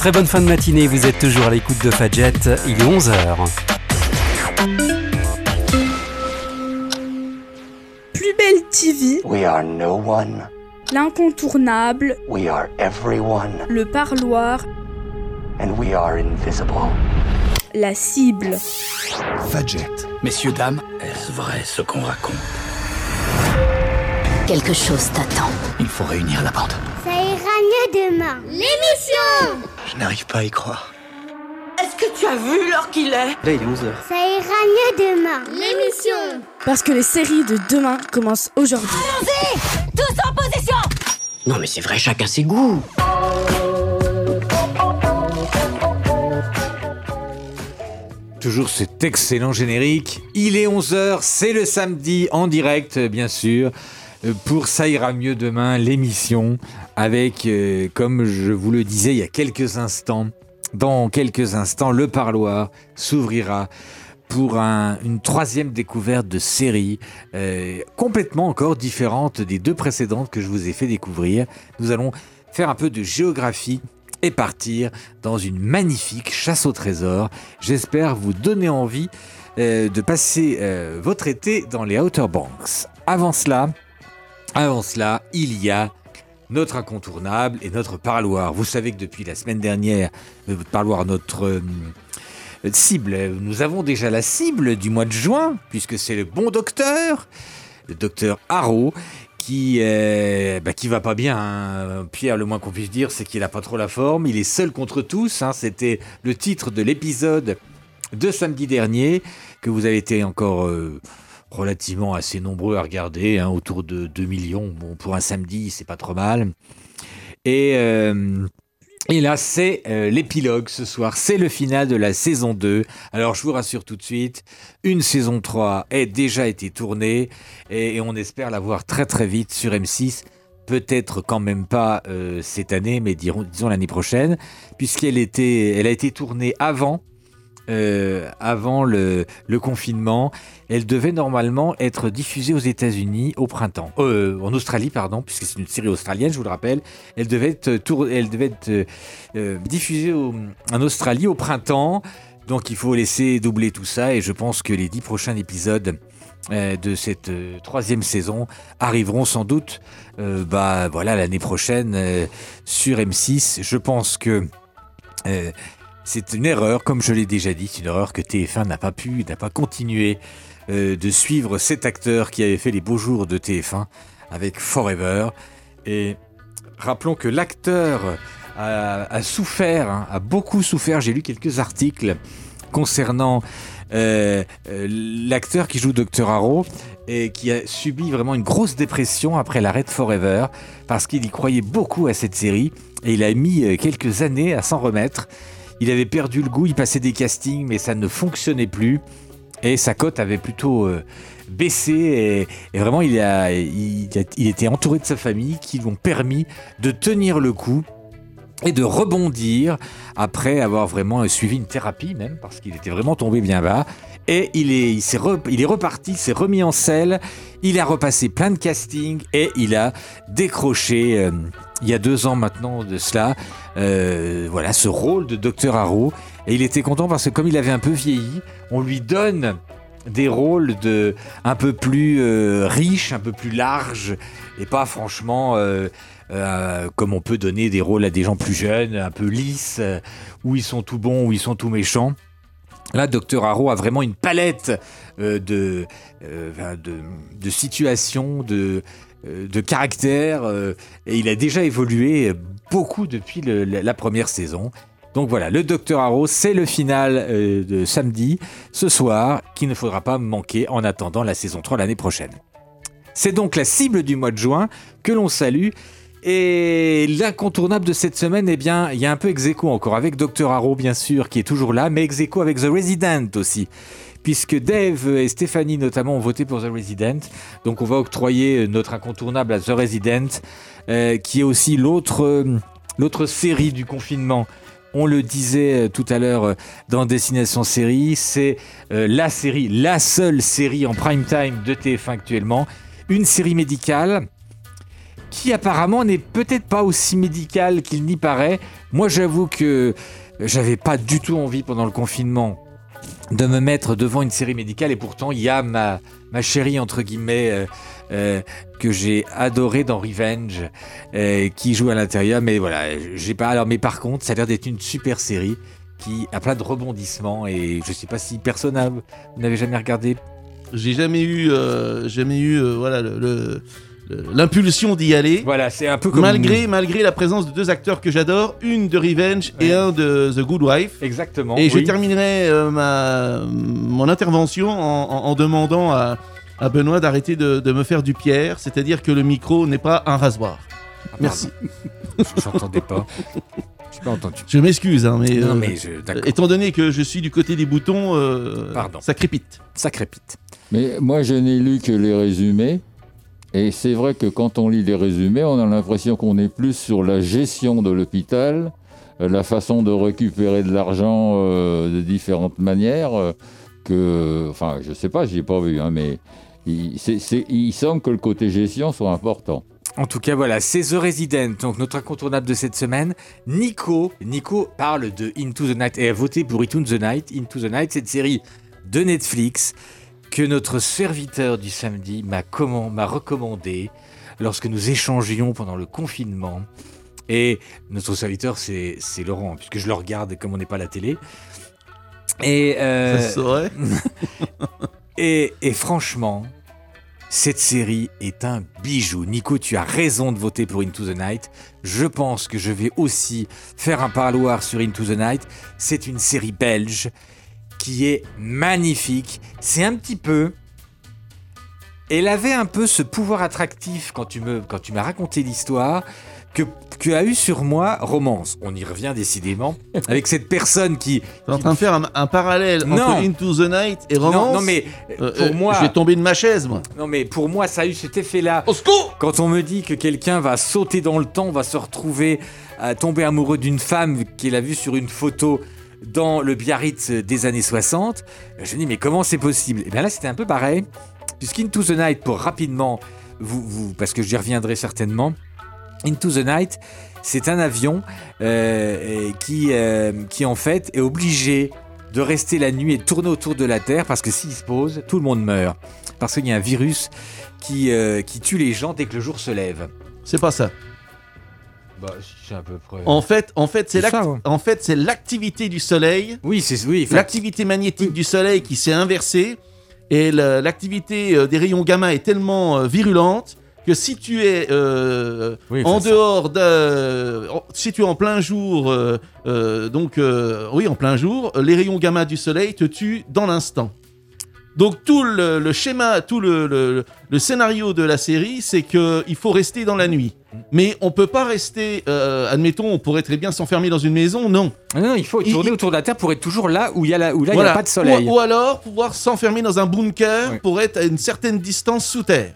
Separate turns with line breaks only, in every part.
Très bonne fin de matinée, vous êtes toujours à l'écoute de Fadjet, il est 11h.
Plus belle TV,
We are no one.
l'incontournable,
We are everyone.
le parloir,
And we are invisible.
la cible.
Fadjet.
Messieurs, dames, est-ce vrai ce qu'on raconte?
Quelque chose t'attend.
Il faut réunir la bande.
Demain. L'émission
Je n'arrive pas à y croire.
Est-ce que tu as vu l'heure qu'il est?
Là, il est 11h.
Ça ira mieux demain. L'émission
Parce que les séries de demain commencent aujourd'hui.
Tous en position
Non mais c'est vrai, chacun ses goûts.
Toujours cet excellent générique. Il est 11h, c'est le samedi en direct, bien sûr, pour Ça ira mieux demain, l'émission, avec, euh, comme je vous le disais il y a quelques instants, dans quelques instants, le parloir s'ouvrira pour un- une troisième découverte de série, euh, complètement encore différente des deux précédentes que je vous ai fait découvrir. Nous allons faire un peu de géographie et partir dans une magnifique chasse au trésor. J'espère vous donner envie euh, de passer euh, votre été dans les Outer Banks. Avant cela, avant cela, il y a notre incontournable et notre parloir. Vous savez que depuis la semaine dernière, euh, votre parloir, notre euh, cible, euh, nous avons déjà la cible du mois de juin, puisque c'est le bon docteur, le docteur Haro, qui euh, bah, va pas bien. hein. Pierre, le moins qu'on puisse dire, c'est qu'il a pas trop la forme. Il est seul contre tous. hein. C'était le titre de l'épisode de samedi dernier que vous avez été encore euh, relativement assez nombreux à regarder, hein, autour de 2 millions. Bon, pour un samedi, c'est pas trop mal. Et euh, là, c'est euh, l'épilogue ce soir, c'est le final de la saison 2. Alors, je vous rassure tout de suite, une saison 3 a déjà été tournée et, on espère la voir très très vite sur M6. Peut-être quand même pas euh, cette année, mais disons l'année prochaine, puisqu'elle elle a été tournée avant, euh, avant le, confinement. Elle devait normalement être diffusée aux États-Unis au printemps, Euh, en Australie pardon, puisque c'est une série australienne, je vous le rappelle. Elle devait être, euh, diffusée en Australie au printemps. Donc il faut laisser doubler tout ça et je pense que les dix prochains épisodes de cette troisième saison arriveront sans doute bah, voilà, l'année prochaine sur M6. Je pense que c'est une erreur, comme je l'ai déjà dit, c'est une erreur que TF1 n'a pas pu, n'a pas continué euh, de suivre cet acteur qui avait fait les beaux jours de TF1 avec Forever. Et rappelons que l'acteur a, souffert, hein, a beaucoup souffert. J'ai lu quelques articles concernant euh, euh, l'acteur qui joue Dr. Harrow et qui a subi vraiment une grosse dépression après l'arrêt de Forever parce qu'il y croyait beaucoup à cette série et il a mis quelques années à s'en remettre. Il avait perdu le goût, il passait des castings mais ça ne fonctionnait plus. Et sa cote avait plutôt euh, baissé et, vraiment il était entouré de sa famille qui lui ont permis de tenir le coup et de rebondir après avoir vraiment suivi une thérapie même parce qu'il était vraiment tombé bien bas. Et il est, il il reparti, s'est remis en selle, il a repassé plein de castings et il a décroché euh, il y a deux ans maintenant de cela euh, voilà ce rôle de Dr Harrow et il était content parce que comme il avait un peu vieilli on lui donne des rôles de un peu plus euh, riches, un peu plus larges et pas franchement euh, comme on peut donner des rôles à des gens plus jeunes, un peu lisses, euh, où ils sont tout bons, où ils sont tout méchants. Là, Dr Harrow a vraiment une palette euh, de, situations, de, caractères, et il a déjà évolué beaucoup depuis la, première saison. Donc voilà, le Dr Harrow, c'est le final de samedi, ce soir, qu'il ne faudra pas manquer en attendant la saison 3 l'année prochaine. C'est donc la cible du mois de juin que l'on salue. Et l'incontournable de cette semaine, eh bien, il y a un peu ex encore avec Dr. Harrow, bien sûr, qui est toujours là, mais ex avec The Resident aussi. Puisque Dave et Stéphanie, notamment, ont voté pour The Resident. Donc, on va octroyer notre incontournable à The Resident, euh, qui est aussi l'autre euh, l'autre série du confinement. On le disait euh, tout à l'heure euh, dans Destination Série, c'est euh, la série, la seule série en prime time de TF1 actuellement. Une série médicale qui apparemment n'est peut-être pas aussi médical qu'il n'y paraît. Moi, j'avoue que j'avais pas du tout envie pendant le confinement de me mettre devant une série médicale et pourtant il y a ma, ma chérie entre guillemets euh, euh, que j'ai adorée dans Revenge euh, qui joue à l'intérieur mais voilà j'ai pas alors mais par contre ça a l'air d'être une super série qui a plein de rebondissements et je sais pas si personne n'a- vous n'avez jamais regardé
J'ai jamais eu, jamais eu, voilà, le- l'impulsion d'y aller.
voilà c'est un peu comme
Malgré, malgré la présence de deux acteurs que j'adore, une de Revenge et un de The Good Wife.
exactement
Et je terminerai euh, ma, mon intervention en, en- en demandant à, à Benoît d'arrêter de, de me faire du pierre, c'est-à-dire que le micro n'est pas un rasoir.
Ah,
Merci.
j'entendais pas pas entendu
Je m'excuse, hein, mais,
non
euh,
mais je,
étant donné que je suis du côté des boutons, euh,
Pardon.
ça crépite.
ça crépite
Mais moi, je n'ai lu que les résumés. Et c'est vrai que quand on lit les résumés, on a l'impression qu'on est plus sur la gestion de l'hôpital, euh, la façon de récupérer de l'argent euh, de différentes manières, euh, que... Enfin, je sais pas, j'y ai pas vu, hein, mais il, il semble que le côté gestion soit important.
En tout cas, voilà, c'est The Resident, donc notre incontournable de cette semaine. Nico, Nico parle de Into the Night et a voté pour Into the Night. Into the Night, cette série de Netflix que notre serviteur du samedi m'a comment- m'a recommandé lorsque nous échangions pendant le confinement. Et notre serviteur, c'est c'est Laurent, puisque je le regarde comme on n'est pas à la télé. Et, euh,
Ça
et, et franchement, cette série est un bijou. Nico, tu as raison de voter pour Into the Night. Je pense que je vais aussi faire un parloir sur Into the Night. C'est une série belge qui est magnifique. C'est un petit peu... Elle avait un peu ce pouvoir attractif quand tu me, quand tu m'as raconté l'histoire que, que a eu sur moi Romance. On y revient décidément avec cette personne qui,
T'es en train de faire un, un parallèle
Non.
entre Into the Night et Romance
non, non mais
Euh,
pour
euh,
moi,
Je vais tomber de ma chaise, moi.
non mais pour moi ça a eu cet effet-là.
Au secours
Quand on me dit que quelqu'un va sauter dans le temps, va se retrouver à tomber amoureux d'une femme qu'il a vue sur une photo dans le Biarritz des années 60, je me dis mais comment c'est possible? Et bien là c'était un peu pareil, puisqu'Into the Night, pour rapidement, vous, parce que j'y reviendrai certainement, Into the Night, c'est un avion euh, qui, euh, qui en fait est obligé de rester la nuit et de tourner autour de la Terre parce que s'il se pose, tout le monde meurt. Parce qu'il y a un virus qui, euh, qui tue les gens dès que le jour se lève.
C'est pas ça.
Bah, c'est à peu près.
En fait, en fait, c'est
C'est ça,
l'act-
ouais.
en fait, c'est l'activité du Soleil,
Oui, c'est oui.
l'activité magnétique du Soleil qui s'est inversée, et l'activité euh, des rayons gamma est tellement euh, virulente que si tu es euh,
oui,
en dehors en- si tu es en plein jour, euh, euh, donc euh, oui, en plein jour, les rayons gamma du Soleil te tuent dans l'instant. Donc tout le, le schéma, tout le, le- le scénario de la série, c'est que il faut rester dans la nuit. Mais on peut pas rester, euh, admettons, on pourrait très bien s'enfermer dans une maison, non.
Non, non, il faut tourner
il-
autour de la Terre pour être toujours là où il y a, la- où là, il n'y a pas de soleil.
Ou, ou alors pouvoir s'enfermer dans un bunker
Oui.
pour être à une certaine distance sous terre.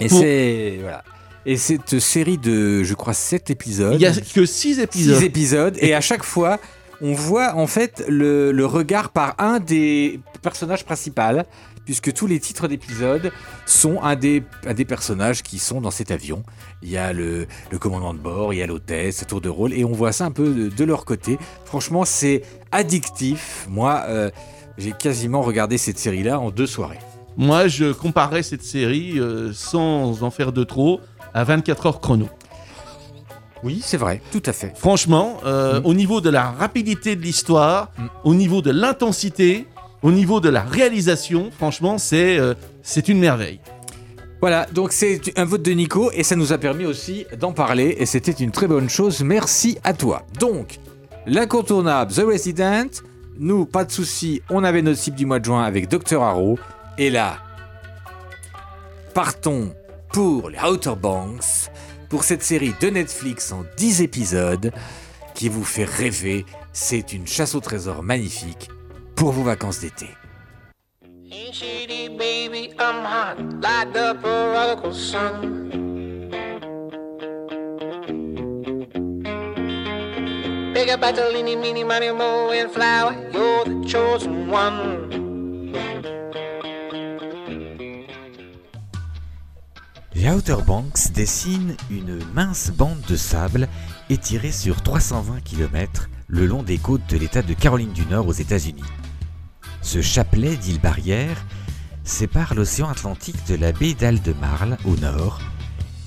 Et
pour-
c'est voilà. Et cette série de, je crois, 7 épisodes.
Il y a que six épisodes.
Six épisodes. Et à chaque fois, on voit en fait le, regard par un des personnages principaux, puisque tous les titres d'épisodes sont un des, personnages qui sont dans cet avion. Il y a le, commandant de bord, il y a l'hôtesse, tour de rôle, et on voit ça un peu de, leur côté. Franchement, c'est addictif. Moi, euh, j'ai quasiment regardé cette série-là en deux soirées.
Moi, je comparerais cette série, euh, sans en faire de trop, à 24 heures chrono.
Oui, c'est vrai, tout à fait.
Franchement, euh,
Mm.
au niveau de la rapidité de l'histoire,
Mm.
au niveau de l'intensité, au niveau de la réalisation, franchement, c'est euh, c'est une merveille.
Voilà, donc c'est un vote de Nico et ça nous a permis aussi d'en parler et c'était une très bonne chose. Merci à toi. Donc, l'incontournable The Resident, nous, pas de souci, on avait notre cible du mois de juin avec Dr. Arrow et là, partons pour les Outer Banks pour cette série de Netflix en 10 épisodes qui vous fait rêver. C'est une chasse au trésor magnifique pour vos vacances d'été.
The
Outer Banks dessine une mince bande de sable étirée sur 320 km le long des côtes de l'État de Caroline du Nord aux États-Unis. Ce chapelet d'îles barrières sépare l'océan Atlantique de la baie d'Aldemarle au nord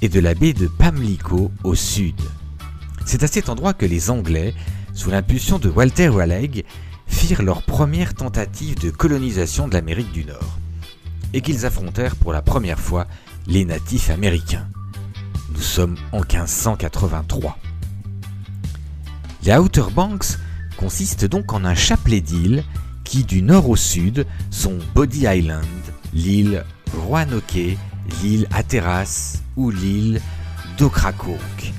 et de la baie de Pamlico au sud. C'est à cet endroit que les Anglais, sous l'impulsion de Walter Raleigh, firent leur première tentative de colonisation de l'Amérique du Nord et qu'ils affrontèrent pour la première fois les natifs américains. Nous sommes en 1583. Les Outer Banks consiste donc en un chapelet d'îles qui, du nord au sud, sont Body Island, l'île Roanoke, l'île Hatteras ou l'île d'Ocracoke.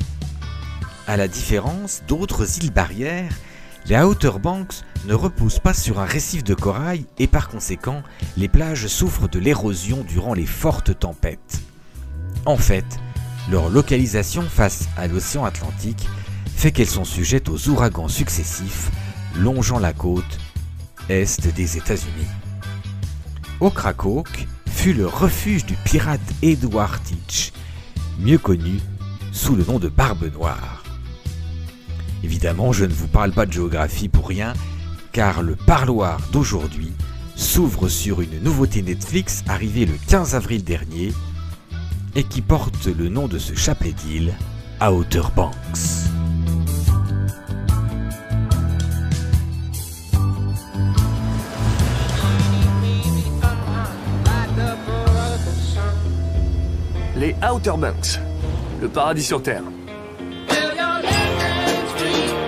À la différence d'autres îles barrières, les Outer Banks ne reposent pas sur un récif de corail et par conséquent, les plages souffrent de l'érosion durant les fortes tempêtes. En fait, leur localisation face à l'océan Atlantique fait qu'elles sont sujettes aux ouragans successifs longeant la côte est des États-Unis. Ocracoke fut le refuge du pirate Edward Teach, mieux connu sous le nom de Barbe Noire. Évidemment, je ne vous parle pas de géographie pour rien, car le parloir d'aujourd'hui s'ouvre sur une nouveauté Netflix arrivée le 15 avril dernier et qui porte le nom de ce chapelet d'îles, Outer Banks.
Les Outer Banks, le paradis sur Terre.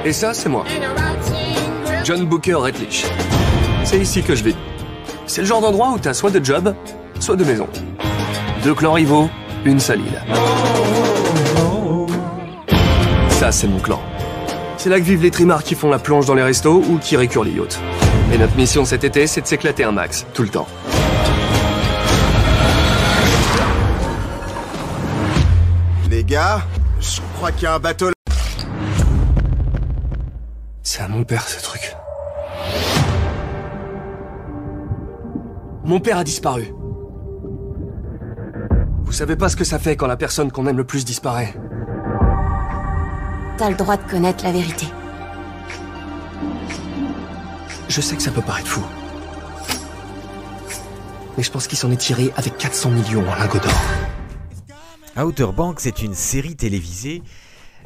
Et ça, c'est moi. John Booker Redlich. C'est ici que je vis. C'est le genre d'endroit où t'as soit de job, soit de maison. Deux clans rivaux, une seule île. Ça, c'est mon clan. C'est là que vivent les trimards qui font la plonge dans les restos ou qui récurent les yachts. Et notre mission cet été, c'est de s'éclater un max, tout le temps.
Les gars, je crois qu'il y a un bateau là.
C'est à mon père, ce truc. Mon père a disparu. Vous savez pas ce que ça fait quand la personne qu'on aime le plus disparaît.
T'as le droit de connaître la vérité.
Je sais que ça peut paraître fou. Mais je pense qu'il s'en est tiré avec 400 millions en lingots d'or.
Outer Banks est une série télévisée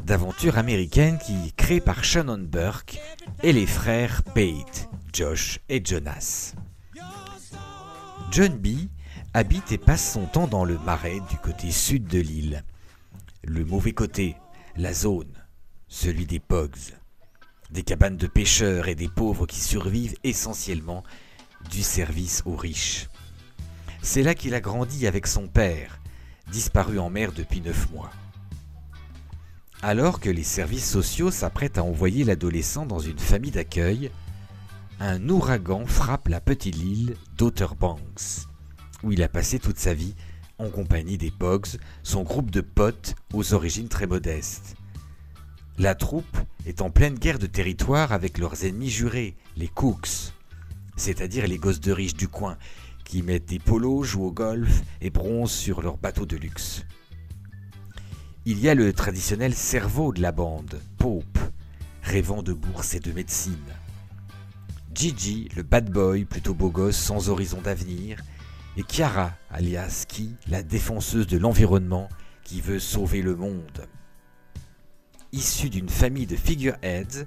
d'aventures américaines qui est créée par Shannon Burke et les frères Pate, Josh et Jonas. John B habite et passe son temps dans le marais du côté sud de l'île. Le mauvais côté, la zone, celui des Pogs. Des cabanes de pêcheurs et des pauvres qui survivent essentiellement du service aux riches. C'est là qu'il a grandi avec son père, disparu en mer depuis neuf mois. Alors que les services sociaux s'apprêtent à envoyer l'adolescent dans une famille d'accueil, un ouragan frappe la petite île d'Outer Banks, où il a passé toute sa vie en compagnie des Pogs, son groupe de potes aux origines très modestes. La troupe est en pleine guerre de territoire avec leurs ennemis jurés, les Cooks, c'est-à-dire les gosses de riches du coin, qui mettent des polos, jouent au golf et bronzent sur leurs bateaux de luxe. Il y a le traditionnel cerveau de la bande, Pope, rêvant de bourse et de médecine. Gigi, le bad boy, plutôt beau gosse, sans horizon d'avenir, et Chiara, alias Ki, la défenseuse de l'environnement, qui veut sauver le monde. Issue d'une famille de figureheads,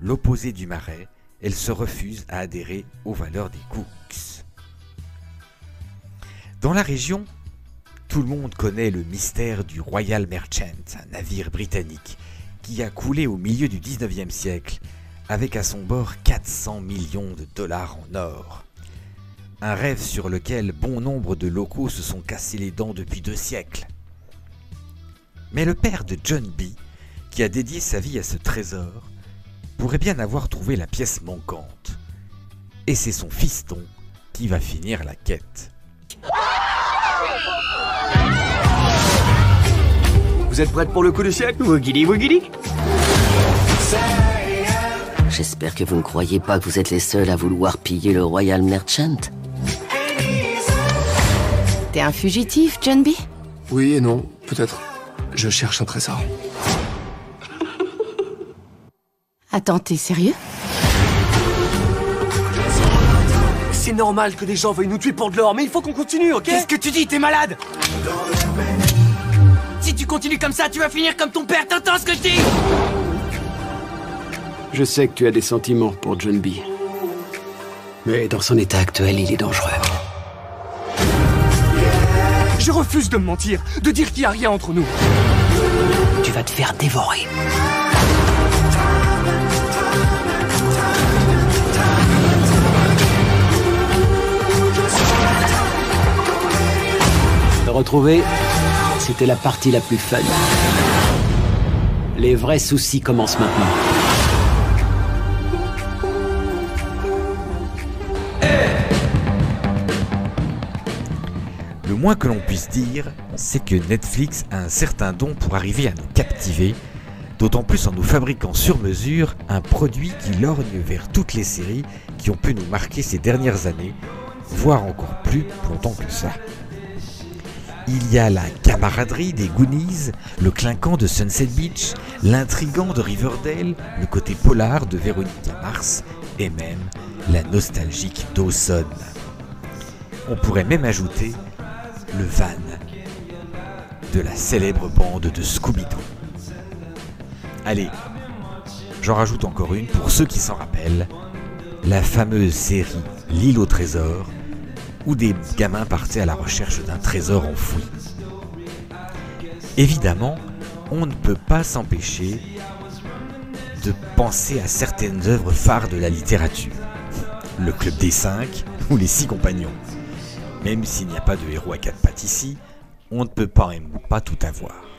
l'opposé du marais, elle se refuse à adhérer aux valeurs des Cooks. Dans la région, tout le monde connaît le mystère du Royal Merchant, un navire britannique qui a coulé au milieu du 19e siècle avec à son bord 400 millions de dollars en or. Un rêve sur lequel bon nombre de locaux se sont cassés les dents depuis deux siècles. Mais le père de John B, qui a dédié sa vie à ce trésor, pourrait bien avoir trouvé la pièce manquante. Et c'est son fiston qui va finir la quête.
Vous êtes prête pour le coup du siècle? Woogity woogity
J'espère que vous ne croyez pas que vous êtes les seuls à vouloir piller le Royal Merchant.
T'es un fugitif, John B?
Oui et non, peut-être. Je cherche un trésor.
Attends, t'es sérieux?
C'est normal que des gens veuillent nous tuer pour de l'or, mais il faut qu'on continue, ok?
Qu'est-ce que tu dis T'es malade? Si tu continues comme ça, tu vas finir comme ton père. T'entends ce que je dis?
Je sais que tu as des sentiments pour John B. Mais dans son état actuel, il est dangereux.
Je refuse de me mentir, de dire qu'il n'y a rien entre nous.
Tu vas te faire dévorer. Le retrouver, c'était la partie la plus fun. Les vrais soucis commencent maintenant.
Moins que l'on puisse dire, c'est que Netflix a un certain don pour arriver à nous captiver, d'autant plus en nous fabriquant sur mesure un produit qui lorgne vers toutes les séries qui ont pu nous marquer ces dernières années, voire encore plus longtemps que ça. Il y a la camaraderie des Goonies, le clinquant de Sunset Beach, l'intrigant de Riverdale, le côté polar de Véronica Mars et même la nostalgique Dawson. On pourrait même ajouter le van de la célèbre bande de Scooby-Doo. Allez, j'en rajoute encore une pour ceux qui s'en rappellent, la fameuse série L'île au trésor, où des gamins partaient à la recherche d'un trésor enfoui. Évidemment, on ne peut pas s'empêcher de penser à certaines œuvres phares de la littérature. Le Club des Cinq ou Les Six Compagnons. Même s'il n'y a pas de héros à quatre pattes ici, on ne peut pas même pas tout avoir.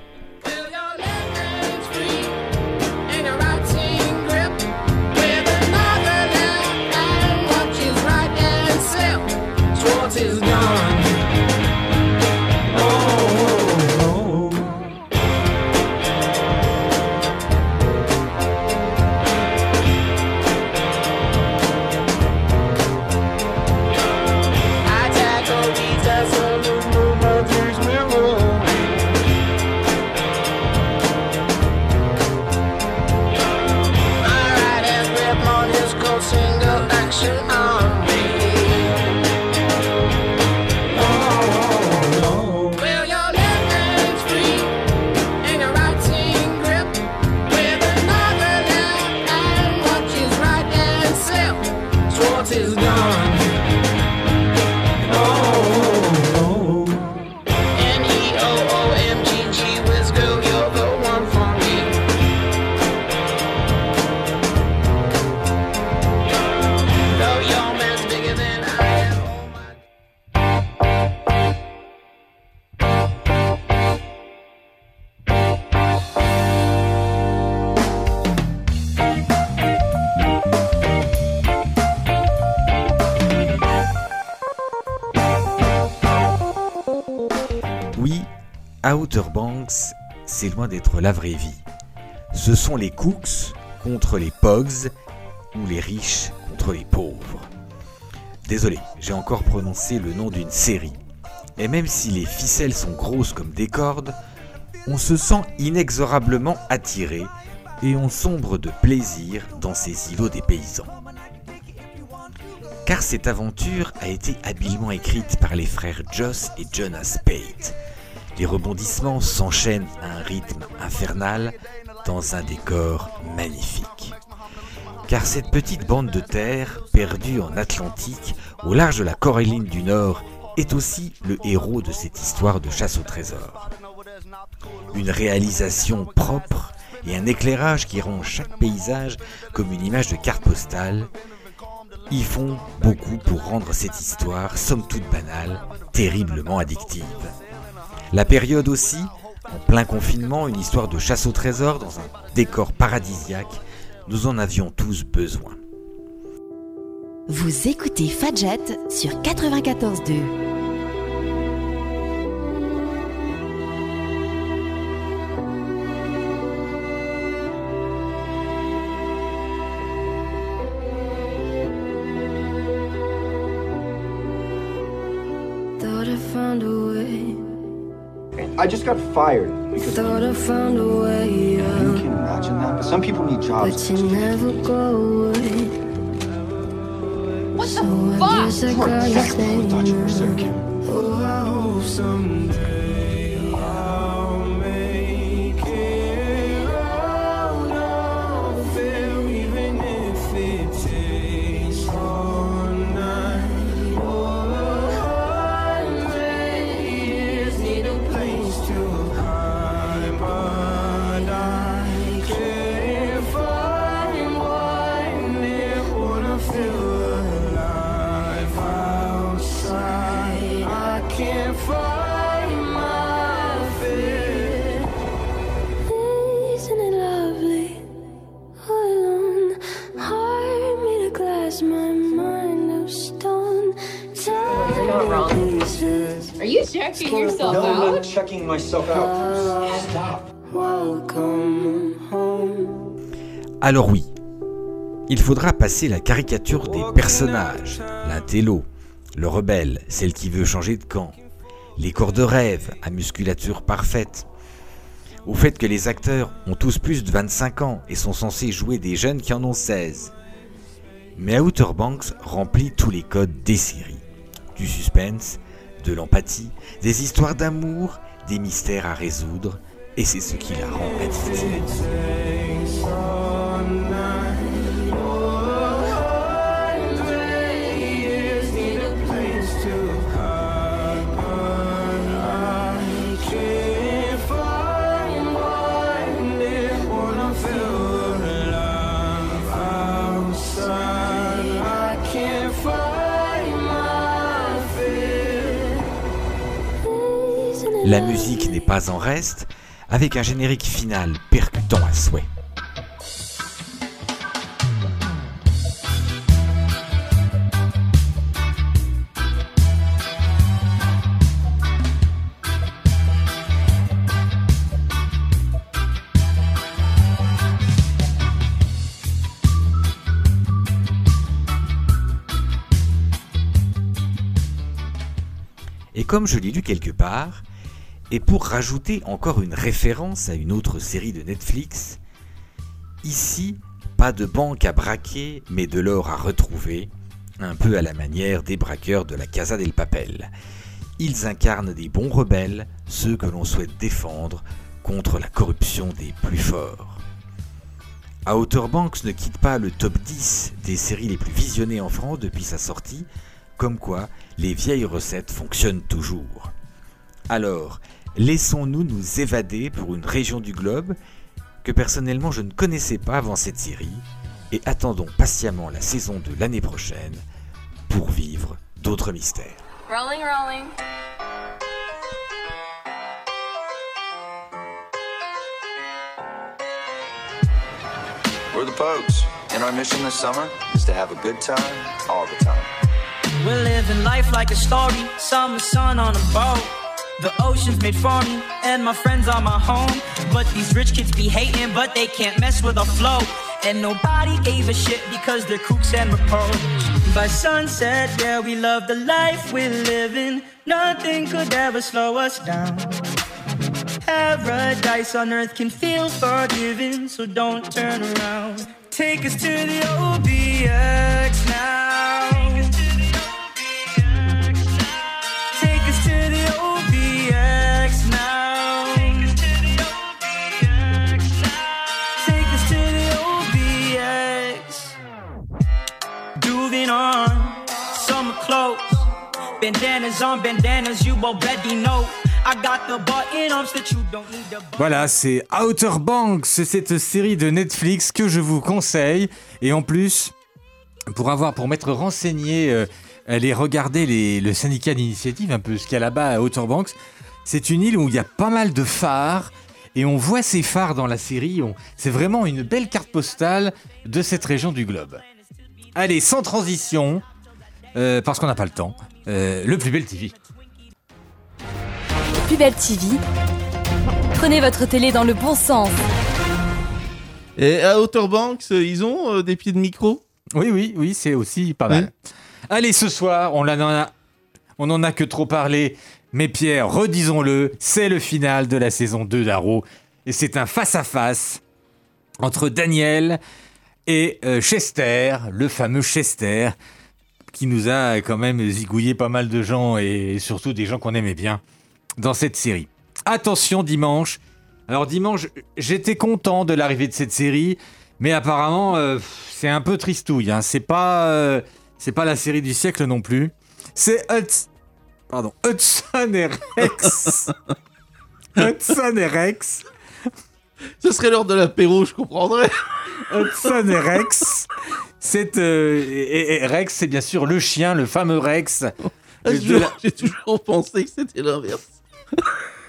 Outer Banks, c'est loin d'être la vraie vie. Ce sont les cooks contre les pogs ou les riches contre les pauvres. Désolé, j'ai encore prononcé le nom d'une série. Et même si les ficelles sont grosses comme des cordes, on se sent inexorablement attiré et on sombre de plaisir dans ces îlots des paysans. Car cette aventure a été habilement écrite par les frères Joss et Jonas Pate. Les rebondissements s'enchaînent à un rythme infernal dans un décor magnifique. Car cette petite bande de terre, perdue en Atlantique, au large de la Coréline du Nord, est aussi le héros de cette histoire de chasse au trésor. Une réalisation propre et un éclairage qui rend chaque paysage comme une image de carte postale y font beaucoup pour rendre cette histoire, somme toute banale, terriblement addictive. La période aussi, en plein confinement, une histoire de chasse au trésor dans un décor paradisiaque, nous en avions tous besoin.
Vous écoutez Fadjet sur 94.2.
I found a way. I just got fired because
Thought I found a way out.
you
out,
can imagine that. But some people need jobs.
but you never go away.
What
So
the
I guess I
fuck?
gotta stay
thought you were so
now.
cute.
Oh, I hope someday
Are you checking yourself
no, I'm
out?
not checking myself out. Stop.
Welcome home.
Alors oui, il faudra passer la caricature des personnages, l'intello, le rebelle, celle qui veut changer de camp, les corps de rêve à musculature parfaite, au fait que les acteurs ont tous plus de 25 ans et sont censés jouer des jeunes qui en ont 16. Mais Outer Banks remplit tous les codes des séries. Du suspense, de l'empathie, des histoires d'amour, des mystères à résoudre, et c'est ce qui la rend addictive. La musique n'est pas en reste, avec un générique final percutant à souhait. Et comme je l'ai lu quelque part, et pour rajouter encore une référence à une autre série de Netflix, ici, pas de banque à braquer, mais de l'or à retrouver, un peu à la manière des braqueurs de la Casa del Papel. Ils incarnent des bons rebelles, ceux que l'on souhaite défendre contre la corruption des plus forts. Outer Banks ne quitte pas le top 10 des séries les plus visionnées en France depuis sa sortie, comme quoi les vieilles recettes fonctionnent toujours. Alors, laissons-nous nous évader pour une région du globe que personnellement je ne connaissais pas avant cette série, et attendons patiemment la saison de l'année prochaine pour vivre d'autres mystères.
Rolling, rolling.
We're the Pogues, and our mission this summer is to have a good time all the time.
We're living life like a story. Summer sun on a boat. The ocean's made for me, and my friends are my home. But these rich kids be hating, but they can't mess with our flow. And nobody gave a shit because they're kooks and repose. By sunset, yeah, we love the life we're living. Nothing could ever slow us down. Paradise on earth can feel forgiving, so don't turn around. Take us to the OBX now.
Voilà, c'est Outer Banks, cette série de Netflix que je vous conseille. Et en plus, pour avoir, pour m'être renseigné, euh, aller regarder le syndicat d'initiative, un peu ce qu'il y a là-bas à Outer Banks, c'est une île où il y a pas mal de phares. Et on voit ces phares dans la série. C'est vraiment une belle carte postale de cette région du globe. Allez, sans transition, euh, parce qu'on n'a pas le temps, euh, le plus bel TV.
Plus belle TV. Prenez votre télé dans le bon sens.
Et à Outer Banks, ils ont euh, des pieds de micro?
Oui, oui, oui, c'est aussi pas mal. Allez, ce soir, on en a, on en a que trop parlé.
Mais Pierre, redisons-le, c'est le final de la saison 2 d'Arrow. Et c'est un face-à-face entre Daniel et euh, Chester, le fameux Chester, qui nous a quand même zigouillé pas mal de gens et surtout des gens qu'on aimait bien dans cette série. Attention dimanche. Alors dimanche, j'étais content de l'arrivée de cette série, mais apparemment euh, c'est un peu tristouille. hein. C'est pas, euh, c'est pas la série du siècle non plus. C'est Huts- pardon, Hudson et Rex. Hudson et Rex.
Ce serait l'heure de l'apéro, je comprendrais.
Hudson et Rex. C'est euh, et, et Rex, c'est bien sûr le chien, le fameux Rex.
Ah,
la-
J'ai toujours pensé que c'était l'inverse.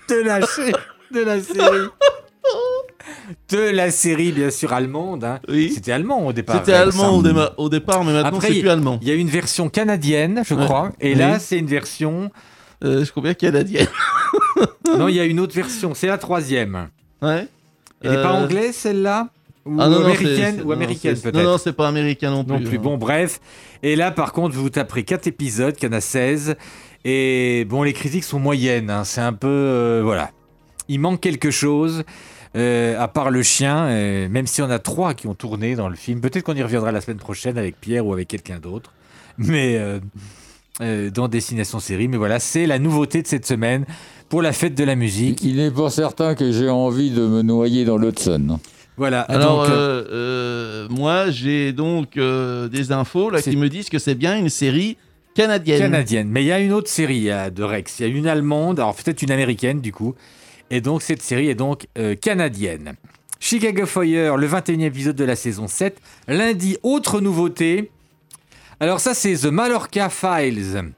de la, de la série. De la série, bien sûr, allemande. hein. C'était allemand au départ.
C'était allemand
hein.
au, départ, mais maintenant c'est plus allemand.
Il y a une version canadienne, je
Ouais.
crois. Et
Oui.
là, c'est une version.
Euh, je crois bien canadienne.
non, il y a une autre version. C'est la troisième.
Ouais.
Elle n'est pas
Euh,
anglaise, celle-là? Ou
Ah non, non,
américaine
c'est-
Ou
non,
américaine, peut-être
Non, non, c'est pas américain non plus.
non plus. Bon, bref. Et là, par contre, vous taperez 4 épisodes, qu'il y en a 16. Et bon, les critiques sont moyennes. hein. C'est un peu. euh, voilà. Il manque quelque chose. euh, à part le chien, euh, même si on a trois qui ont tourné dans le film, peut-être qu'on y reviendra la semaine prochaine avec Pierre ou avec quelqu'un d'autre, mais euh, euh, dans Destination Série. Mais voilà, c'est la nouveauté de cette semaine pour la fête de la musique.
Il n'est pas certain que j'ai envie de me noyer dans l'Hudson.
Voilà.
Alors,
donc, euh,
euh, euh, moi, j'ai donc euh, des infos là qui me disent que c'est bien une série canadienne.
Canadienne. Mais il y a une autre série de Rex. Il y a une allemande, alors peut-être une américaine du coup. Et donc cette série est donc canadienne. Chicago Fire, le 21e épisode de la saison 7. Lundi, autre nouveauté. Alors ça c'est The Mallorca Files.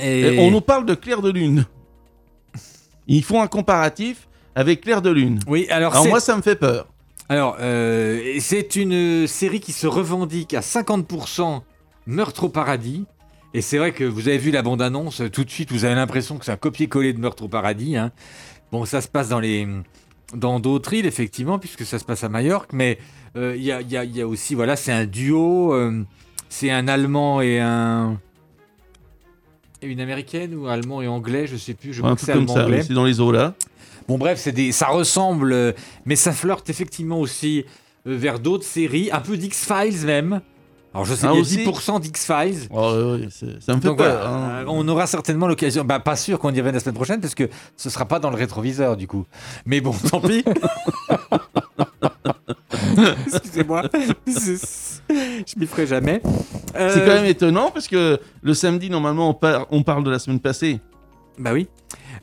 Et on nous parle de Clair de Lune. Ils font un comparatif avec Clair de Lune.
Oui, alors,
moi, ça me fait peur.
Alors, euh, c'est une série qui se revendique à 50% Meurtre au paradis. Et c'est vrai que vous avez vu la bande-annonce, tout de suite, vous avez l'impression que c'est un copier-coller de Meurtre au paradis. hein. Bon, ça se passe dans les dans d'autres îles, effectivement, puisque ça se passe à Majorque. Mais euh, il y, a, y y aussi, voilà, c'est un duo. euh, c'est un Allemand et un... et une Américaine ou Allemand et Anglais, je sais plus. Je crois
Un
que c'est
comme ça,
Allemand-Anglais.
c'est dans les eaux là.
Bon bref, c'est des, ça ressemble, euh, mais ça flirte effectivement aussi euh, vers d'autres séries, un peu d'X-Files même. Alors je sais
Ah,
qu'il y a
aussi
10% d'X-Files.
Oh, oui, c'est- fait
Donc
peur. hein.
euh, on aura certainement l'occasion, bah pas sûr qu'on y revienne la semaine prochaine parce que ce sera pas dans le rétroviseur du coup. Mais bon, tant pis. Excusez-moi, je m'y ferai jamais. Euh,
C'est quand même étonnant parce que le samedi, normalement, on, par- on parle de la semaine passée.
Bah oui.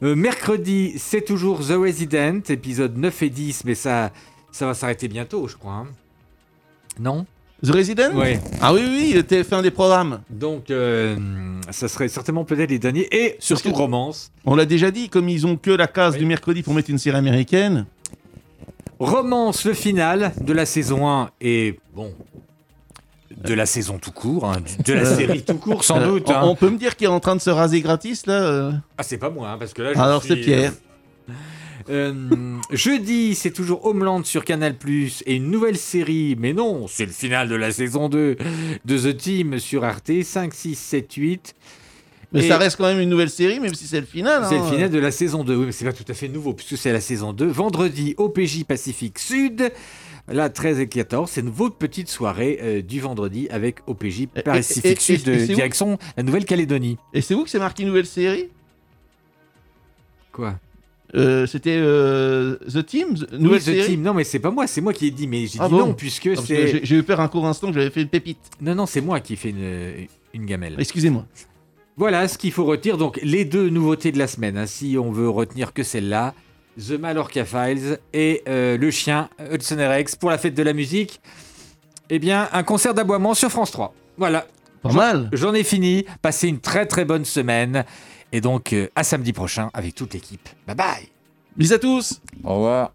Euh, mercredi, c'est toujours The Resident, épisode 9 et 10, mais ça, ça va s'arrêter bientôt, je crois. hein. Non?
The Resident?
Ouais.
Ah oui, oui, oui, TF1 des programmes.
Donc, euh, ça serait certainement peut-être les derniers. Et surtout Romance.
On l'a déjà dit, comme ils ont que la case du mercredi pour mettre une série américaine.
Romance, le final de la saison 1 et bon. De la saison tout court, hein, de la
Euh,
série tout court, sans
euh,
doute.
on-
hein.
On, peut me dire qu'il est en train de se raser gratis, là euh
Ah, c'est pas moi, hein, parce que là, je
Alors,
suis,
c'est Pierre.
euh, jeudi, c'est toujours Homeland sur Canal+, et une nouvelle série, mais non, c'est le final de la saison 2 de The Team sur Arte, 5, 6, 7, 8.
Mais
Et-
ça reste quand même une nouvelle série, même si c'est le final.
C'est
hein.
le final de la saison 2. Oui, mais c'est pas tout à fait nouveau, puisque c'est la saison 2. Vendredi, OPJ Pacifique Sud. Là, 13 et 14, c'est une votre petite soirée euh, du vendredi avec OPJ
et- et-
Sud,
et
de direction la Nouvelle-Calédonie.
Et c'est où que c'est marqué nouvelle série?
Quoi?
Euh, C'était euh, The Team The-
Oui,
Nouvelle
The
série?
Team. Non, mais c'est pas moi, c'est moi qui ai dit. Mais j'ai
Ah
dit
bon?
non, puisque c'est.
J'ai j'ai eu peur un court instant que j'avais fait une pépite.
Non, non, c'est moi qui ai fait une, une gamelle.
Excusez-moi.
Voilà ce qu'il faut retenir. Donc, les deux nouveautés de la semaine, hein, si on veut retenir que celle-là, The Mallorca Files et euh, le chien Hudson Rex pour la fête de la musique. Eh bien, un concert d'aboiement sur France 3. Voilà.
Pas
J'en-
mal.
J'en ai fini. Passez une très très bonne semaine. Et donc, euh, à samedi prochain avec toute l'équipe. Bye bye.
Bisous à tous.
Au revoir.